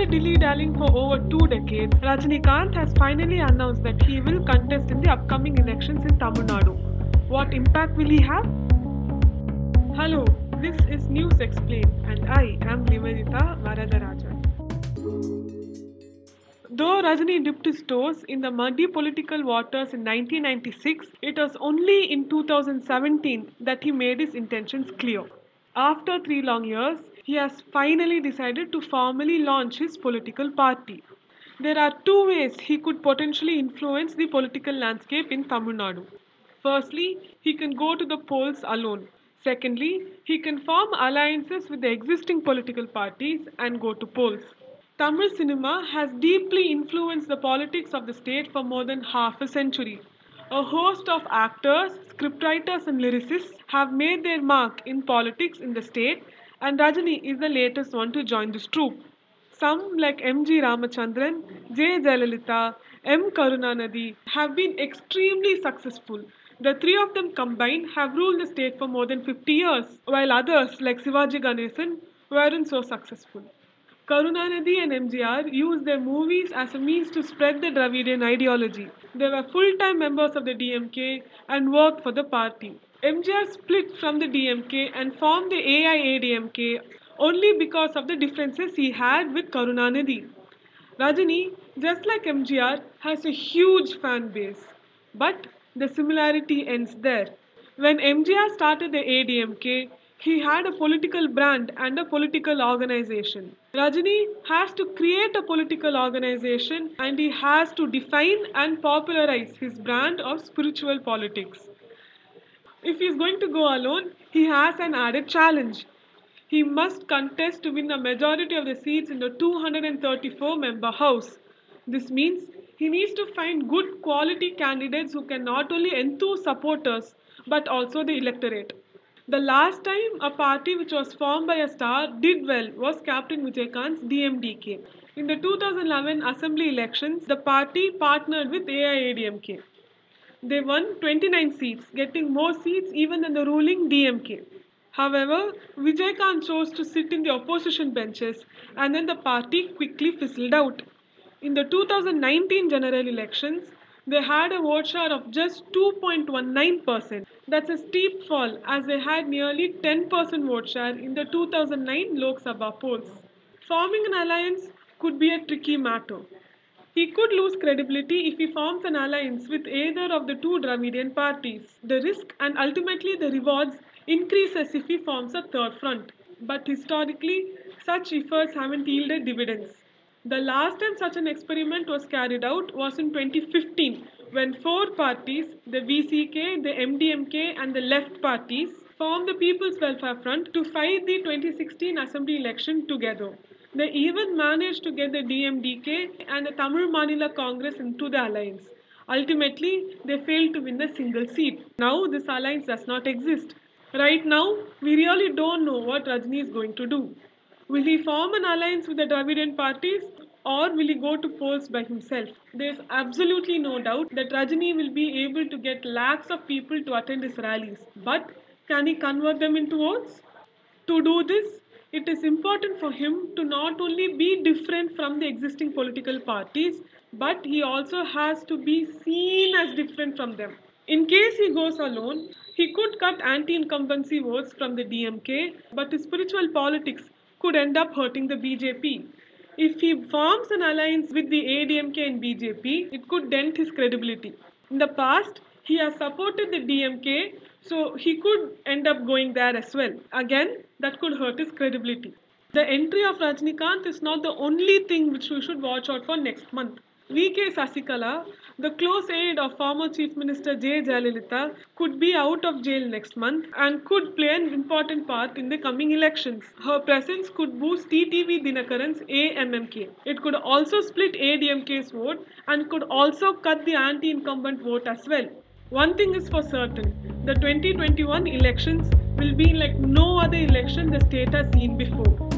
After dilly-dallying for over two decades, Rajinikanth has finally announced that he will contest in the upcoming elections in Tamil Nadu. What impact will he have? Hello, this is News Explained and I am Nivedita Varadarajan. Though Rajini dipped his toes in the muddy political waters in 1996, it was only in 2017 that he made his intentions clear. After three long years, he has finally decided to formally launch his political party. There are two ways he could potentially influence the political landscape in Tamil Nadu. Firstly, he can go to the polls alone. Secondly, he can form alliances with the existing political parties and go to polls. Tamil cinema has deeply influenced the politics of the state for more than half a century. A host of actors, scriptwriters, and lyricists have made their mark in politics in the state, and Rajini is the latest one to join this troupe. Some, like M.G. Ramachandran, J. Jayalalithaa, M. Karunanidhi, have been extremely successful. The three of them combined have ruled the state for more than 50 years, while others, like Sivaji Ganesan, weren't so successful. Karunanidhi and MGR used their movies as a means to spread the Dravidian ideology. They were full time members of the DMK and worked for the party. MGR split from the DMK and formed the AIADMK only because of the differences he had with Karunanidhi. Rajini, just like MGR, has a huge fan base. But the similarity ends there. When MGR started the ADMK, he had a political brand and a political organization. Rajini has to create a political organization and he has to define and popularize his brand of spiritual politics. If he is going to go alone, he has an added challenge. He must contest to win a majority of the seats in the 234 member House. This means he needs to find good quality candidates who can not only enthuse supporters but also the electorate. The last time a party which was formed by a star did well was Captain Vijaykanth's DMDK. In the 2011 assembly elections, the party partnered with AIADMK. They won 29 seats, getting more seats even than the ruling DMK. However, Vijaykanth chose to sit in the opposition benches and then the party quickly fizzled out. In the 2019 general elections, they had a vote share of just 2.19%. That's a steep fall as they had nearly 10% vote share in the 2009 Lok Sabha polls. Forming an alliance could be a tricky matter. He could lose credibility if he forms an alliance with either of the two Dravidian parties. The risk and ultimately the rewards increases if he forms a third front. But historically, such efforts haven't yielded dividends. The last time such an experiment was carried out was in 2015 when four parties, the VCK, the MDMK, and the left parties, formed the People's Welfare Front to fight the 2016 assembly election together. They even managed to get the DMDK and the Tamil Maanila Congress into the alliance. Ultimately, they failed to win a single seat. Now, this alliance does not exist. Right now, we really don't know what Rajni is going to do. Will he form an alliance with the Dravidian parties or will he go to polls by himself? There is absolutely no doubt that Rajini will be able to get lakhs of people to attend his rallies. But can he convert them into votes? To do this, it is important for him to not only be different from the existing political parties, but he also has to be seen as different from them. In case he goes alone, he could cut anti incumbency votes from the DMK, but his spiritual politics could end up hurting the BJP. If he forms an alliance with the ADMK and BJP, it could dent his credibility. In the past, he has supported the DMK, so he could end up going there as well. Again, that could hurt his credibility. The entry of Rajinikanth is not the only thing which we should watch out for next month. VK Sasikala, the close aide of former Chief Minister J. Jayalalithaa, could be out of jail next month and could play an important part in the coming elections. Her presence could boost TTV Dinakaran's AMMK. It could also split ADMK's vote and could also cut the anti incumbent vote as well. One thing is for certain the 2021 elections will be like no other election the state has seen before.